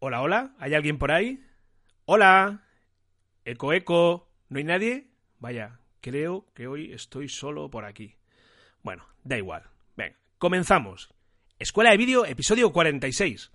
Hola, hola, ¿hay alguien por ahí? Hola. Eco, eco. ¿No hay nadie? Vaya, creo que hoy estoy solo por aquí. Bueno, da igual. Venga, comenzamos. Escuela de Vídeo, episodio 46.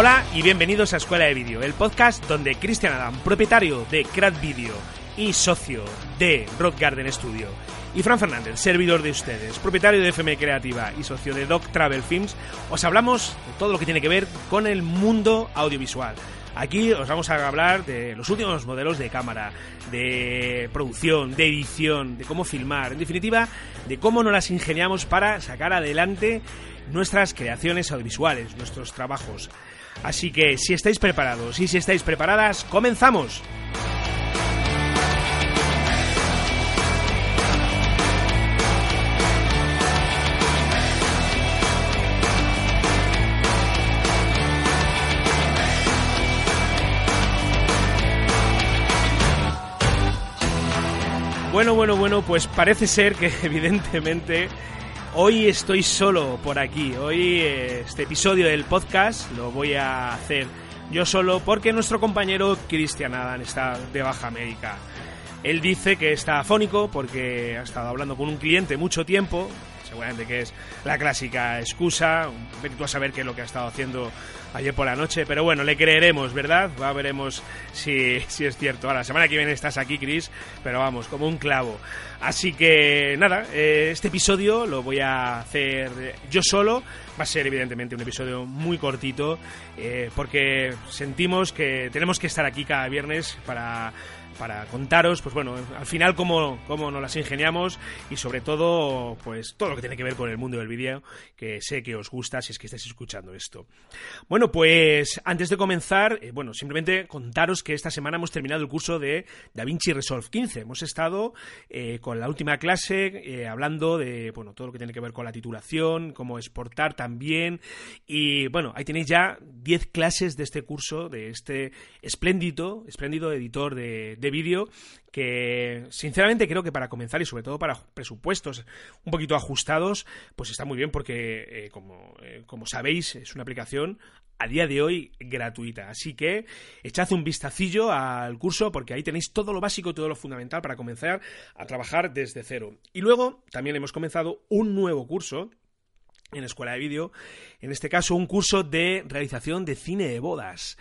Hola y bienvenidos a Escuela de Vídeo, el podcast donde Cristian Adam, propietario de Crat Video y socio de Rock Garden Studio, y Fran Fernández, servidor de ustedes, propietario de FM Creativa y socio de Doc Travel Films, os hablamos de todo lo que tiene que ver con el mundo audiovisual. Aquí os vamos a hablar de los últimos modelos de cámara, de producción, de edición, de cómo filmar, en definitiva, de cómo nos las ingeniamos para sacar adelante nuestras creaciones audiovisuales, nuestros trabajos. Así que si estáis preparados y si estáis preparadas, comenzamos. Bueno, bueno, bueno, pues parece ser que evidentemente Hoy estoy solo por aquí. Hoy eh, este episodio del podcast lo voy a hacer yo solo porque nuestro compañero Cristian Adam está de baja médica. Él dice que está afónico porque ha estado hablando con un cliente mucho tiempo, seguramente que es la clásica excusa, vete a saber qué es lo que ha estado haciendo ayer por la noche, pero bueno, le creeremos, ¿verdad? Va, veremos si, si es cierto. Ahora, la semana que viene estás aquí, Chris, pero vamos, como un clavo. Así que nada, eh, este episodio lo voy a hacer yo solo. Va a ser evidentemente un episodio muy cortito eh, porque sentimos que tenemos que estar aquí cada viernes para para contaros, pues bueno, al final cómo, cómo nos las ingeniamos y sobre todo, pues todo lo que tiene que ver con el mundo del vídeo, que sé que os gusta si es que estáis escuchando esto. Bueno, pues antes de comenzar, eh, bueno, simplemente contaros que esta semana hemos terminado el curso de DaVinci Resolve 15. Hemos estado eh, con la última clase eh, hablando de, bueno, todo lo que tiene que ver con la titulación, cómo exportar también y bueno, ahí tenéis ya 10 clases de este curso, de este espléndido, espléndido editor de vídeo que sinceramente creo que para comenzar y sobre todo para presupuestos un poquito ajustados, pues está muy bien porque eh, como, eh, como sabéis es una aplicación a día de hoy gratuita. Así que echad un vistacillo al curso porque ahí tenéis todo lo básico todo lo fundamental para comenzar a trabajar desde cero. Y luego también hemos comenzado un nuevo curso en Escuela de Vídeo, en este caso un curso de realización de cine de bodas.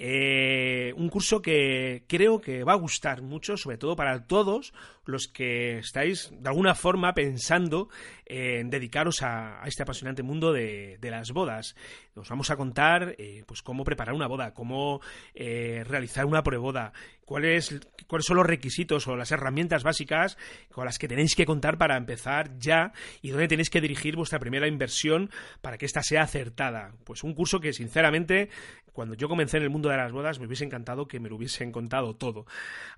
Eh, un curso que creo que va a gustar mucho, sobre todo para todos los que estáis de alguna forma pensando en dedicaros a, este apasionante mundo de, las bodas. Os vamos a contar eh, pues cómo preparar una boda, cómo eh, realizar una preboda, cuáles, cuáles son los requisitos o las herramientas básicas con las que tenéis que contar para empezar ya y dónde tenéis que dirigir vuestra primera inversión para que ésta sea acertada. Pues un curso que sinceramente cuando yo comencé en el mundo de las bodas me hubiese encantado que me lo hubiesen contado todo.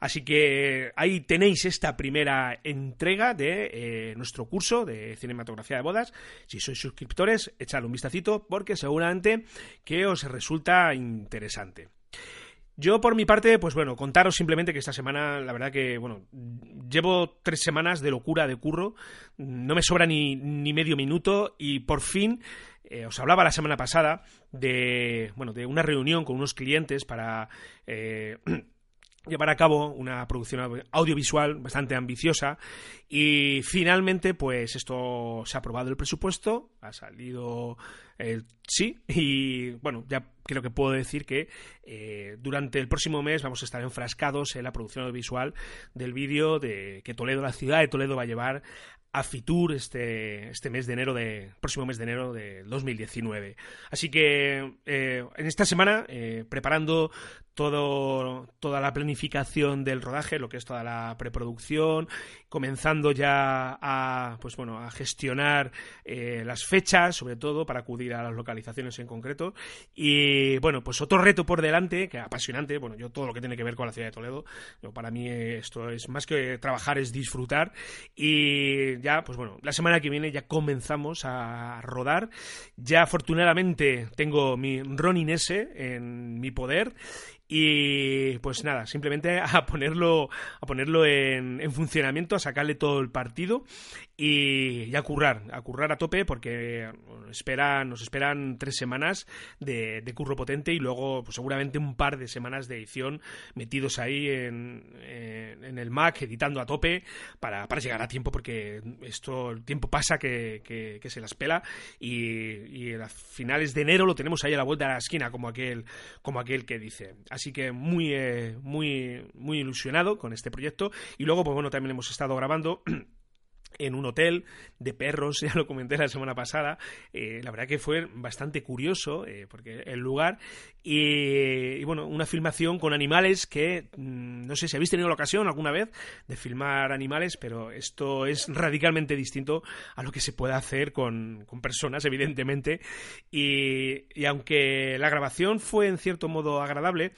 Así que ahí tenéis esta primera entrega de eh, nuestro curso de cinematografía de bodas. Si sois suscriptores, echadle un vistacito porque seguramente que os resulta interesante. Yo, por mi parte, pues bueno, contaros simplemente que esta semana, la verdad que, bueno, llevo tres semanas de locura de curro, no me sobra ni, ni medio minuto y por fin eh, os hablaba la semana pasada de, bueno, de una reunión con unos clientes para eh, llevar a cabo una producción audiovisual bastante ambiciosa. Y finalmente pues esto se ha aprobado el presupuesto ha salido el sí y bueno ya creo que puedo decir que eh, durante el próximo mes vamos a estar enfrascados en la producción audiovisual del vídeo de que Toledo la ciudad de Toledo va a llevar a Fitur este, este mes de enero de próximo mes de enero de 2019 así que eh, en esta semana eh, preparando todo, toda la planificación del rodaje, lo que es toda la preproducción, comenzando ya a, pues bueno, a gestionar eh, las fechas, sobre todo, para acudir a las localizaciones en concreto. Y bueno, pues otro reto por delante, que apasionante, bueno, yo todo lo que tiene que ver con la ciudad de Toledo, para mí esto es más que trabajar, es disfrutar. Y ya, pues bueno, la semana que viene ya comenzamos a rodar. Ya afortunadamente tengo mi Ronin S en mi poder y pues nada, simplemente a ponerlo, a ponerlo en, en funcionamiento, a sacarle todo el partido y, a currar, a currar a tope porque esperan, nos esperan tres semanas de, curro potente y luego pues, seguramente un par de semanas de edición metidos ahí en, en, el Mac, editando a tope para, para, llegar a tiempo porque esto, el tiempo pasa que, que, se las pela y, y, a finales de enero lo tenemos ahí a la vuelta de la esquina como aquel, como aquel que dice. Que muy, eh, muy, muy ilusionado con este proyecto. Y luego pues bueno también hemos estado grabando en un hotel de perros, ya lo comenté la semana pasada, eh, la verdad que fue bastante curioso, eh, porque el lugar, y, bueno, una filmación con animales que, mm, no sé si habéis tenido la ocasión alguna vez de filmar animales, pero esto es radicalmente distinto a lo que se puede hacer con, con personas, evidentemente, y, y aunque la grabación fue en cierto modo agradable,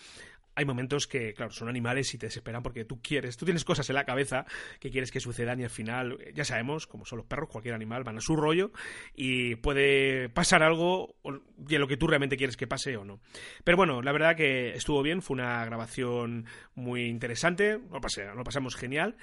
hay momentos que, claro, son animales y te desesperan porque tú quieres, tú tienes cosas en la cabeza que quieres que sucedan y al final, ya sabemos, como son los perros, cualquier animal van a su rollo y puede pasar algo de lo que tú realmente quieres que pase o no. Pero bueno, la verdad que estuvo bien, fue una grabación muy interesante, lo, pasé, lo pasamos genial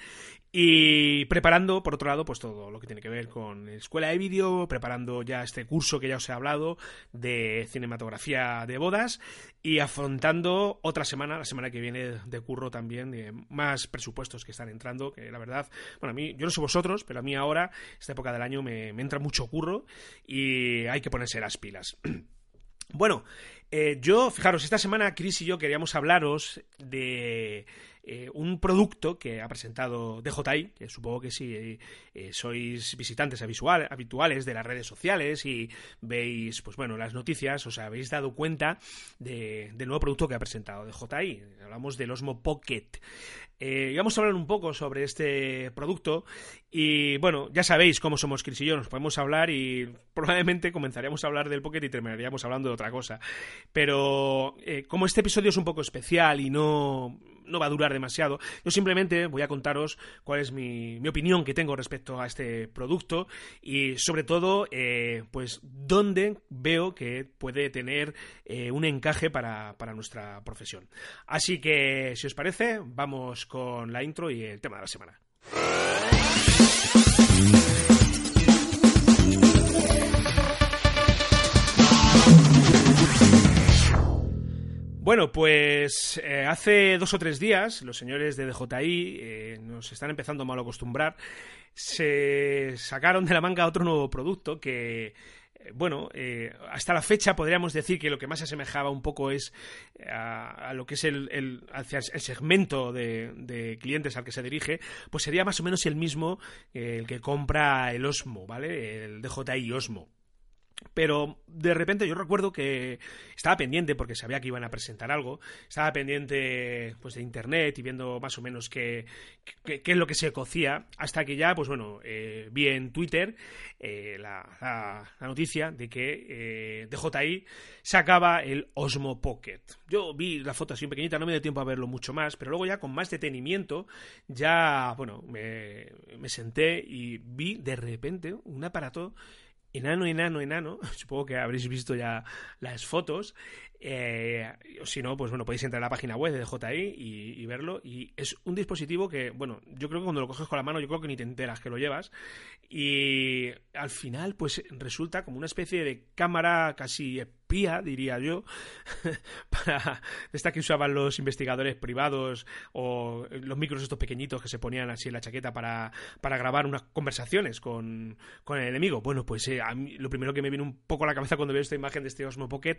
y preparando, por otro lado, pues todo lo que tiene que ver con escuela de vídeo, preparando ya este curso que ya os he hablado de cinematografía de bodas y afrontando otra semana, la semana que viene de curro también, de más presupuestos que están entrando, que la verdad, bueno, a mí, yo no sé vosotros, pero a mí ahora, esta época del año, me, entra mucho curro y hay que ponerse las pilas. bueno, eh, yo, fijaros, esta semana Chris y yo queríamos hablaros de eh, un producto que ha presentado DJI, que supongo que si eh, sois visitantes habituales de las redes sociales y veis, pues bueno, las noticias, os habéis dado cuenta del nuevo producto que ha presentado DJI. Hablamos del Osmo Pocket. Eh, vamos a hablar un poco sobre este producto y bueno, ya sabéis cómo somos Chris y yo, nos podemos hablar y probablemente comenzaríamos a hablar del Pocket y terminaríamos hablando de otra cosa. Pero como este episodio es un poco especial y no no va a durar demasiado. Yo simplemente voy a contaros cuál es mi, opinión que tengo respecto a este producto y sobre todo, eh, pues, dónde veo que puede tener eh, un encaje para, para nuestra profesión. Así que, si os parece, vamos con la intro y el tema de la semana. Bueno, pues eh, hace dos o tres días los señores de DJI eh, nos están empezando a mal acostumbrar. Se sacaron de la manga otro nuevo producto que, eh, bueno, hasta la fecha podríamos decir que lo que más se asemejaba un poco es a, lo que es el, el, segmento de, de, clientes al que se dirige, pues sería más o menos el mismo el que compra el Osmo, ¿vale? El DJI Osmo. Pero de repente yo recuerdo que estaba pendiente porque sabía que iban a presentar algo, estaba pendiente pues de internet y viendo más o menos qué, qué, es lo que se cocía, hasta que ya, pues bueno, eh, vi en Twitter eh, la, la, noticia de que eh, DJI sacaba el Osmo Pocket. Yo vi la foto así pequeñita, no me dio tiempo a verlo mucho más, pero luego ya con más detenimiento, ya, bueno, me, me senté y vi de repente un aparato enano, enano, enano. Supongo que habréis visto ya las fotos. Eh, si no, pues bueno, podéis entrar a la página web de DJI y, verlo. Y es un dispositivo que, bueno, yo creo que cuando lo coges con la mano, yo creo que ni te enteras que lo llevas. Y al final, pues resulta como una especie de cámara casi diría yo, para esta que usaban los investigadores privados o los micros estos pequeñitos que se ponían así en la chaqueta para, para grabar unas conversaciones con, con el enemigo. Bueno, pues eh, a mí, lo primero que me viene un poco a la cabeza cuando veo esta imagen de este Osmo Pocket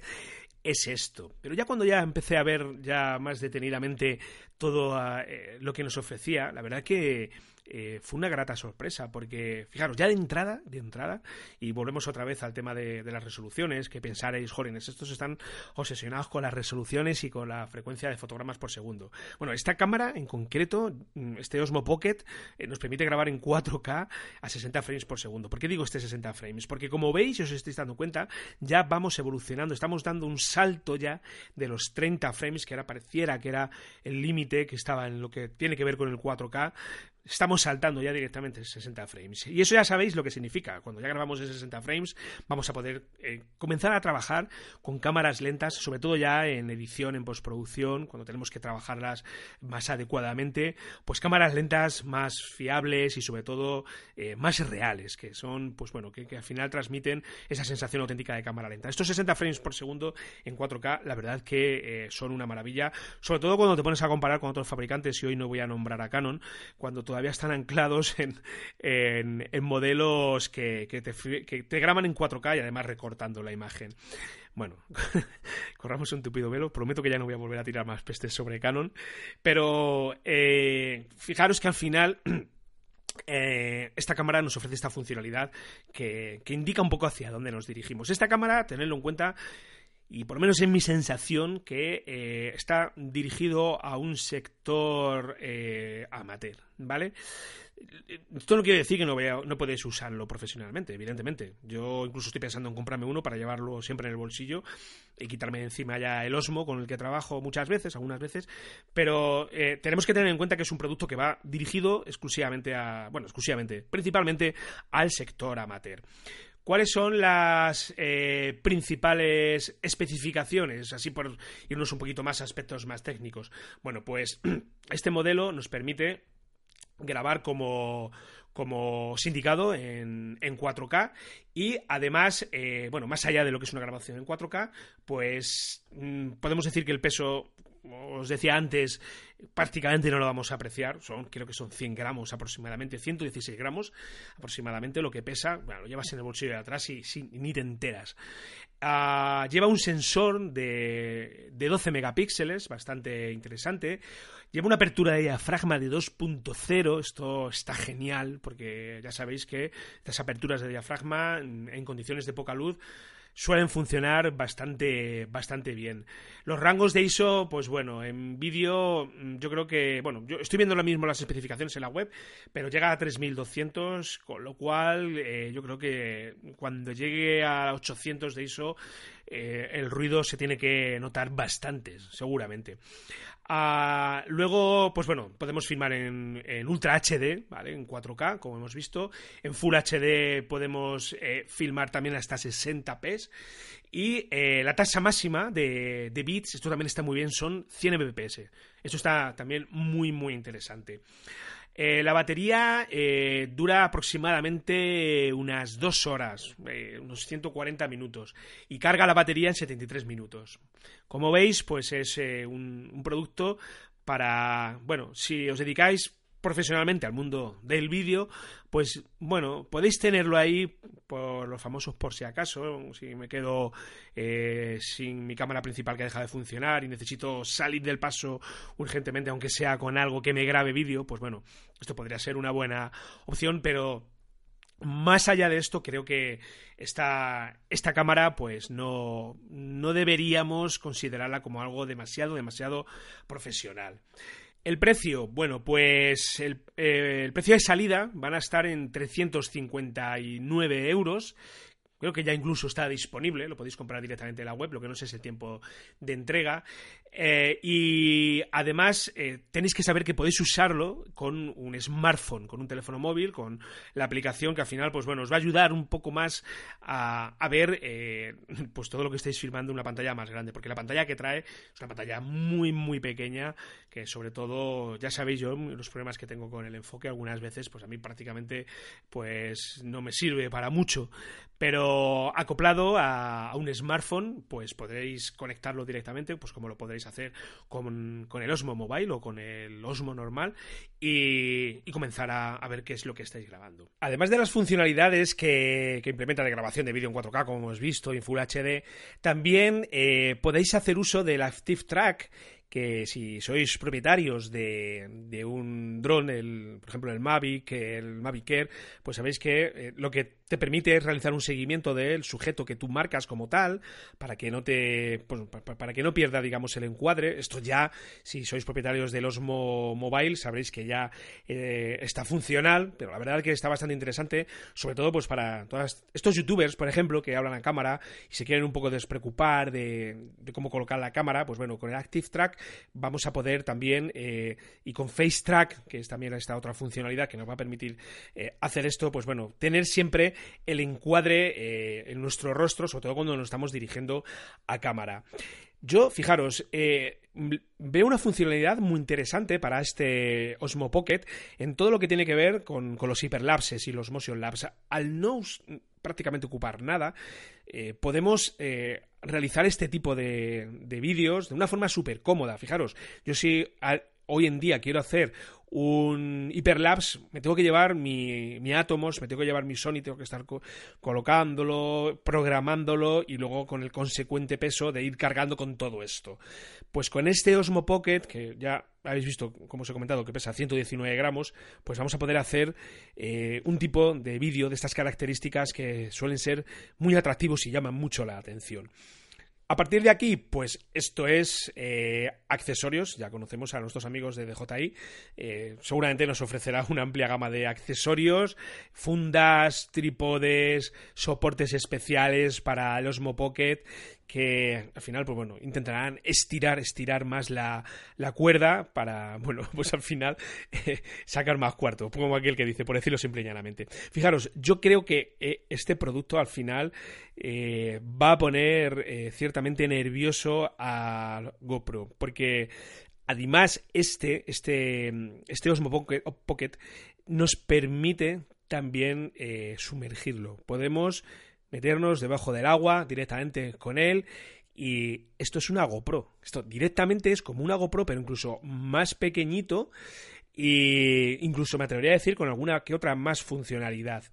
es esto. Pero ya cuando ya empecé a ver ya más detenidamente todo eh, lo que nos ofrecía, la verdad que eh, fue una grata sorpresa, porque fijaros, ya de entrada, de entrada, y volvemos otra vez al tema de, las resoluciones, que pensaréis, jóvenes, estos están obsesionados con las resoluciones y con la frecuencia de fotogramas por segundo. Bueno, esta cámara en concreto, mm, este Osmo Pocket, eh, nos permite grabar en 4K a 60 frames por segundo. ¿Por qué digo este 60 frames? Porque como veis, y os estáis dando cuenta, ya vamos evolucionando, estamos dando un salto ya de los 30 frames, que era pareciera que era el límite que estaba en lo que tiene que ver con el 4K, estamos saltando ya directamente 60 frames. Y eso ya sabéis lo que significa. Cuando ya grabamos en 60 frames, vamos a poder eh, comenzar a trabajar con cámaras lentas, sobre todo ya en edición, en postproducción, cuando tenemos que trabajarlas más adecuadamente, pues cámaras lentas más fiables y sobre todo eh, más reales, que son, pues bueno, que, al final transmiten esa sensación auténtica de cámara lenta. Estos 60 frames por segundo en 4K, la verdad que eh, son una maravilla, sobre todo cuando te pones a comparar con otros fabricantes, y hoy no voy a nombrar a Canon, cuando todavía están anclados en, en, modelos que, que, te, graban en 4K y además recortando la imagen. Bueno, corramos un tupido velo. Prometo que ya no voy a volver a tirar más pestes sobre Canon. Pero eh, fijaros que al final. Eh, esta cámara nos ofrece esta funcionalidad que, que, indica un poco hacia dónde nos dirigimos. Esta cámara, tenedlo en cuenta, y por lo menos en mi sensación que eh, está dirigido a un sector eh, amateur, ¿vale? Esto no quiere decir que no, vea, no podéis usarlo profesionalmente, evidentemente. Yo incluso estoy pensando en comprarme uno para llevarlo siempre en el bolsillo y quitarme encima ya el Osmo con el que trabajo muchas veces, algunas veces, pero eh, tenemos que tener en cuenta que es un producto que va dirigido exclusivamente a, bueno, exclusivamente, principalmente al sector amateur. ¿Cuáles son las eh, principales especificaciones? Así por irnos un poquito más a aspectos más técnicos. Bueno, pues este modelo nos permite grabar como, como sindicado en, en 4K y además, eh, bueno, más allá de lo que es una grabación en 4K, pues mm, podemos decir que el peso os decía antes, prácticamente no lo vamos a apreciar, son, creo que son 100 gramos aproximadamente, 116 gramos aproximadamente lo que pesa, bueno, lo llevas en el bolsillo de atrás y, ni te enteras. Ah, lleva un sensor de, de 12 megapíxeles, bastante interesante. Lleva una apertura de diafragma de 2.0, esto está genial porque ya sabéis que estas aperturas de diafragma en condiciones de poca luz suelen funcionar bastante, bastante bien. Los rangos de ISO, pues bueno, en vídeo mm, yo creo que, bueno, yo estoy viendo lo mismo las especificaciones en la web, pero llega a 3200, con lo cual eh, yo creo que cuando llegue a 800 de ISO eh, el ruido se tiene que notar bastante, seguramente. Ah, luego, pues bueno, podemos filmar en, Ultra HD, ¿vale? En 4K, como hemos visto. En Full HD podemos eh, filmar también hasta 60p. Y eh, la tasa máxima de, de, bits, esto también está muy bien, son 100 Mbps. Esto está también muy, muy interesante. Eh, la batería eh, dura aproximadamente unas dos horas, eh, unos 140 minutos, y carga la batería en 73 minutos. Como veis, pues es un, producto para, bueno, si os dedicáis profesionalmente al mundo del vídeo, pues bueno, podéis tenerlo ahí por los famosos por si acaso, si me quedo eh, sin mi cámara principal que deja de funcionar y necesito salir del paso urgentemente, aunque sea con algo que me grabe vídeo, pues bueno, esto podría ser una buena opción, pero más allá de esto, creo que esta, esta cámara, pues no, no deberíamos considerarla como algo demasiado, demasiado profesional. El precio, bueno, pues el, eh, el, precio de salida van a estar en 359 euros. Creo que ya incluso está disponible, lo podéis comprar directamente en la web, lo que no sé es el tiempo de entrega. Eh, y además eh, tenéis que saber que podéis usarlo con un smartphone, con un teléfono móvil, con la aplicación que al final, pues bueno, os va a ayudar un poco más a, ver eh, pues todo lo que estáis filmando en una pantalla más grande, porque la pantalla que trae es una pantalla muy muy pequeña, que sobre todo, ya sabéis yo los problemas que tengo con el enfoque algunas veces, pues a mí prácticamente pues no me sirve para mucho, pero acoplado a, a un smartphone, pues podréis conectarlo directamente, pues como lo podréis hacer con, el Osmo Mobile o con el Osmo normal y, comenzar a, ver qué es lo que estáis grabando. Además de las funcionalidades que, implementa de grabación de vídeo en 4K, como hemos visto, en Full HD, también eh, podéis hacer uso del Active Track que si sois propietarios de, un dron, por ejemplo el Mavic, el Mavic Air, pues sabéis que eh, lo que te permite realizar un seguimiento del sujeto que tú marcas como tal, para que no te, pues, para que no pierda, digamos, el encuadre. Esto ya, si sois propietarios del Osmo Mobile, sabréis que ya eh, está funcional, pero la verdad es que está bastante interesante, sobre todo pues para todos estos youtubers, por ejemplo, que hablan a cámara y se quieren un poco despreocupar de, de cómo colocar la cámara, pues bueno, con el Active Track vamos a poder también, eh, y con Face Track, que es también esta otra funcionalidad que nos va a permitir eh, hacer esto, pues bueno, tener siempre el encuadre eh, en nuestro rostro, sobre todo cuando nos estamos dirigiendo a cámara. Yo, fijaros, veo una funcionalidad muy interesante para este Osmo Pocket en todo lo que tiene que ver con, los hiperlapses y los motion labs. Al no prácticamente ocupar nada, eh, podemos eh, realizar este tipo de, de vídeos de una forma súper cómoda. Fijaros, yo si hoy en día quiero hacer un hiperlapse, me tengo que llevar mi, mi Atomos, me tengo que llevar mi Sony, tengo que estar colocándolo, programándolo y luego con el consecuente peso de ir cargando con todo esto. Pues con este Osmo Pocket, que ya habéis visto, como os he comentado, que pesa 119 gramos, pues vamos a poder hacer eh, un tipo de vídeo de estas características que suelen ser muy atractivos y llaman mucho la atención. A partir de aquí, pues esto es eh, accesorios. Ya conocemos a nuestros amigos de DJI. Eh, seguramente nos ofrecerá una amplia gama de accesorios, fundas, trípodes, soportes especiales para el Osmo Pocket que al final, pues bueno, intentarán estirar, estirar más la, la cuerda para, bueno, pues al final eh, sacar más cuarto, como aquel que dice, por decirlo simple y llanamente. Fijaros, yo creo que eh, este producto al final eh, va a poner ciertamente nervioso a GoPro, porque además este, este, este Osmo Pocket nos permite también sumergirlo. Podemos meternos debajo del agua directamente con él. Y esto es una GoPro. Esto directamente es como una GoPro, pero incluso más pequeñito. E incluso me atrevería a decir con alguna que otra más funcionalidad.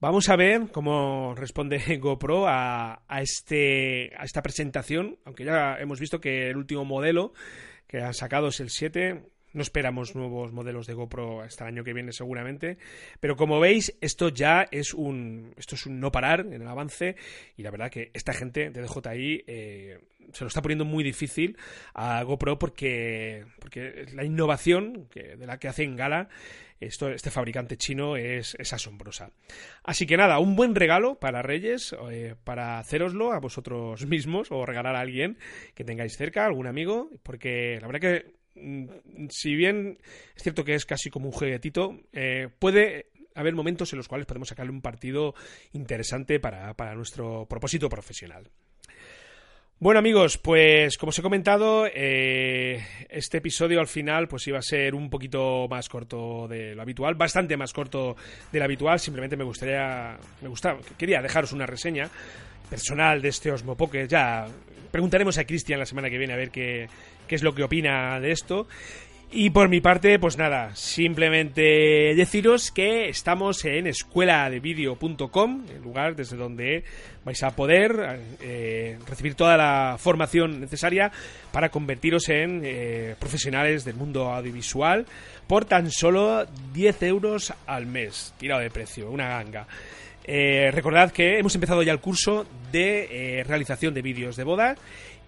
Vamos a ver cómo responde GoPro a, a, este, a esta presentación, aunque ya hemos visto que el último modelo que han sacado es el 7, no esperamos nuevos modelos de GoPro hasta el año que viene seguramente, pero como veis esto ya es un esto es un no parar en el avance. Y la verdad que esta gente de DJI eh, se lo está poniendo muy difícil a GoPro porque porque la innovación de la que hacen gala. Esto, este fabricante chino es, asombrosa. Así que nada, un buen regalo para Reyes, eh, para haceroslo a vosotros mismos o regalar a alguien que tengáis cerca, algún amigo, porque la verdad que si bien es cierto que es casi como un juguetito, eh, puede haber momentos en los cuales podemos sacarle un partido interesante para, nuestro propósito profesional. Bueno amigos, pues como os he comentado, eh, este episodio al final pues iba a ser un poquito más corto de lo habitual, bastante más corto de lo habitual, simplemente me gustaría, me gustaba, quería dejaros una reseña personal de este Osmo Pocket, ya preguntaremos a Cristian la semana que viene a ver qué, qué es lo que opina de esto. Y por mi parte, pues nada, simplemente deciros que estamos en escueladevideo.com, el lugar desde donde vais a poder eh, recibir toda la formación necesaria para convertiros en eh, profesionales del mundo audiovisual por tan solo 10 euros al mes, tirado de precio, una ganga. Eh, recordad que hemos empezado ya el curso de realización de vídeos de boda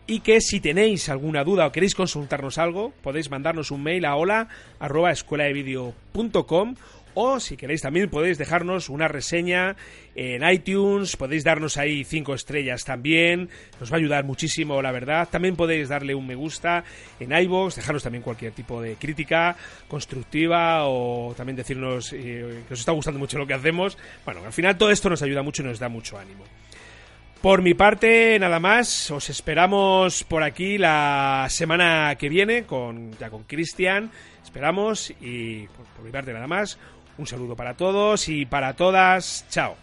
y que si tenéis alguna duda o queréis consultarnos algo, podéis mandarnos un mail a hola o si queréis también podéis dejarnos una reseña en iTunes, podéis darnos ahí cinco estrellas también, nos va a ayudar muchísimo la verdad. También podéis darle un me gusta en iVoox, dejarnos también cualquier tipo de crítica constructiva o también decirnos eh, que os está gustando mucho lo que hacemos. Bueno, al final todo esto nos ayuda mucho y nos da mucho ánimo. Por mi parte, nada más. Os esperamos por aquí la semana que viene con ya con Cristian. Esperamos y por mi parte nada más. Un saludo para todos y para todas. Chao.